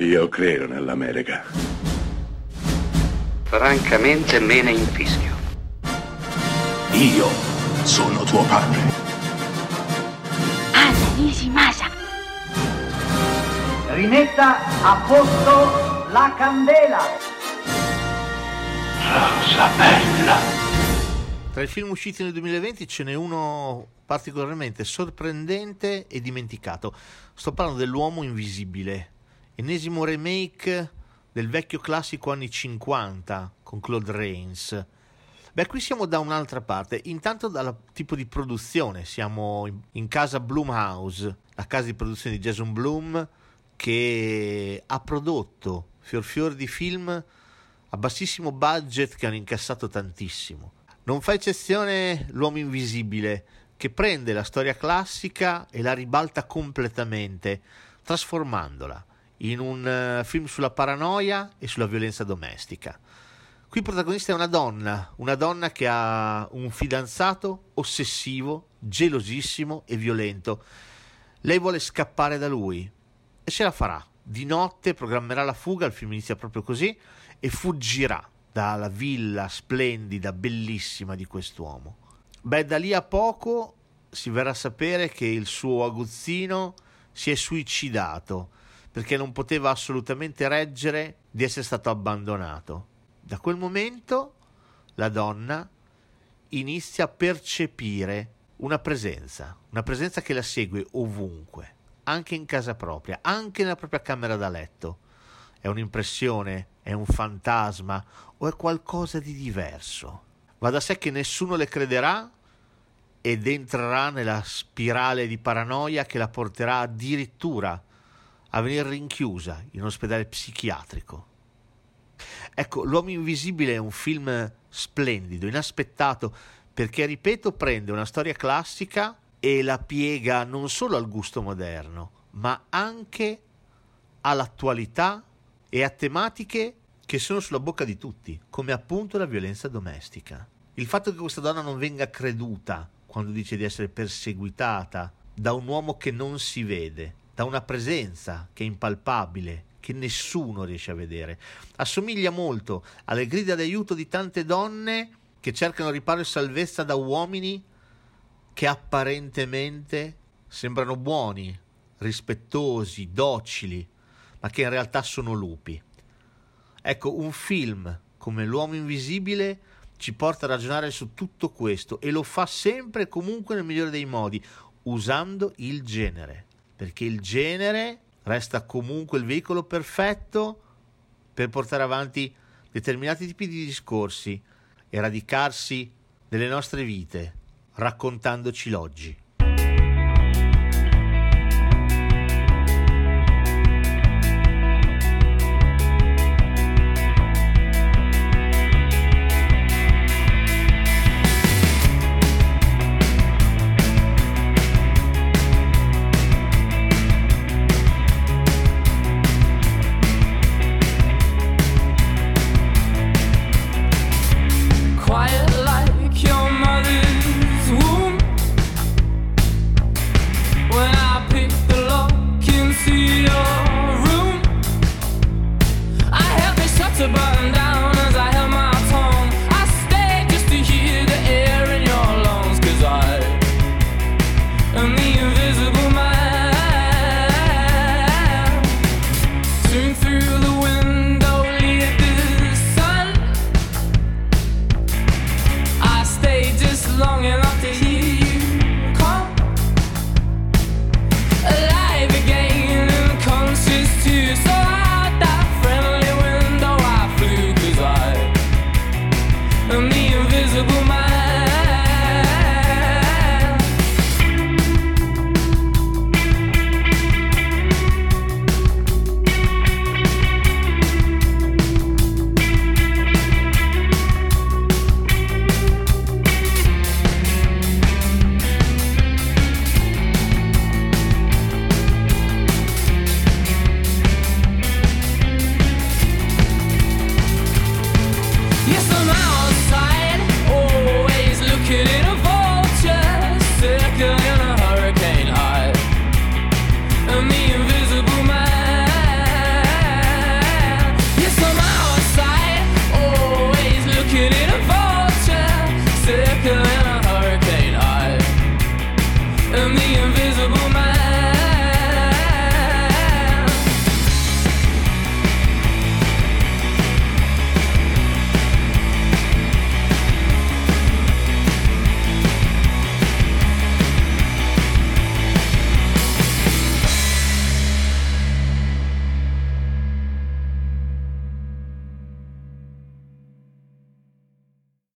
Io credo nell'America. Francamente me ne infischio. Io sono tuo padre. Anna Nishimasa. Rimetta a posto la candela. Rosa bella. Tra i film usciti nel 2020 ce n'è uno particolarmente sorprendente e dimenticato. Sto parlando dell'uomo invisibile, ennesimo remake del vecchio classico anni 50 con Claude Rains. Beh, qui siamo da un'altra parte, intanto dal tipo di produzione, siamo in, casa Blumhouse, la casa di produzione di Jason Blum che ha prodotto fior fior di film a bassissimo budget che hanno incassato tantissimo. Non fa eccezione L'uomo invisibile, che prende la storia classica e la ribalta completamente, trasformandola in un uh, film sulla paranoia e sulla violenza domestica. Qui il protagonista è una donna, una donna che ha un fidanzato ossessivo, gelosissimo e violento. Lei vuole scappare da lui e ce la farà. Di notte programmerà la fuga, il film inizia proprio così, e fuggirà dalla villa splendida, bellissima di quest'uomo. Beh, da lì a poco si verrà a sapere che il suo aguzzino si è suicidato perché non poteva assolutamente reggere di essere stato abbandonato. Da quel momento la donna inizia a percepire una presenza, una presenza che la segue ovunque, anche in casa propria, anche nella propria camera da letto. È un'impressione, è un fantasma o è qualcosa di diverso? Va da sé che nessuno le crederà ed entrerà nella spirale di paranoia che la porterà addirittura a venire rinchiusa in un ospedale psichiatrico. Ecco, L'uomo invisibile è un film splendido, inaspettato, perché, ripeto, prende una storia classica e la piega non solo al gusto moderno, ma anche all'attualità e a tematiche che sono sulla bocca di tutti, come appunto la violenza domestica. Il fatto che questa donna non venga creduta quando dice di essere perseguitata da un uomo che non si vede, da una presenza che è impalpabile, che nessuno riesce a vedere. Assomiglia molto alle grida d'aiuto di tante donne che cercano riparo e salvezza da uomini che apparentemente sembrano buoni, rispettosi, docili, ma che in realtà sono lupi. Ecco, un film come L'uomo invisibile ci porta a ragionare su tutto questo e lo fa sempre e comunque nel migliore dei modi, usando il genere, perché il genere resta comunque il veicolo perfetto per portare avanti determinati tipi di discorsi e radicarsi nelle nostre vite, raccontandoci l'oggi.